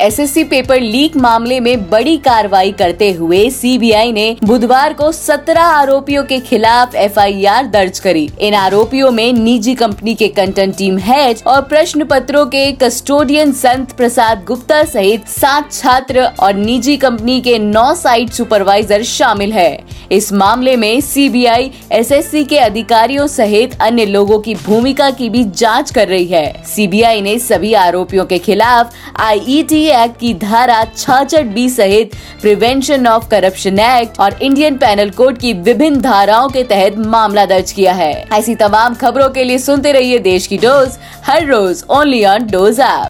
SSC paper leak मामले में बड़ी कार्रवाई करते हुए सीबीआई ने बुधवार को 17 आरोपियों के खिलाफ एफआईआर दर्ज करी। इन आरोपियों में निजी कंपनी के कंटेंट टीम हेड और प्रश्न पत्रों के कस्टोडियन संत प्रसाद गुप्ता सहित सात छात्र और निजी कंपनी के नौ साइट सुपरवाइजर शामिल है। इस मामले में सीबीआई, एसएससी के अधिकारियों सहित अन्य लोगों की भूमिका की भी जाँच कर रही है। सीबीआई ने सभी आरोपियों के खिलाफ आईईटी एक्ट की धारा छाछठ बी सहित प्रिवेंशन ऑफ़ करप्शन एक्ट और इंडियन पैनल कोड की विभिन्न धाराओं के तहत मामला दर्ज किया है। ऐसी तमाम खबरों के लिए सुनते रहिए देश की डोज, हर रोज ओनली ऑन डोज ऐप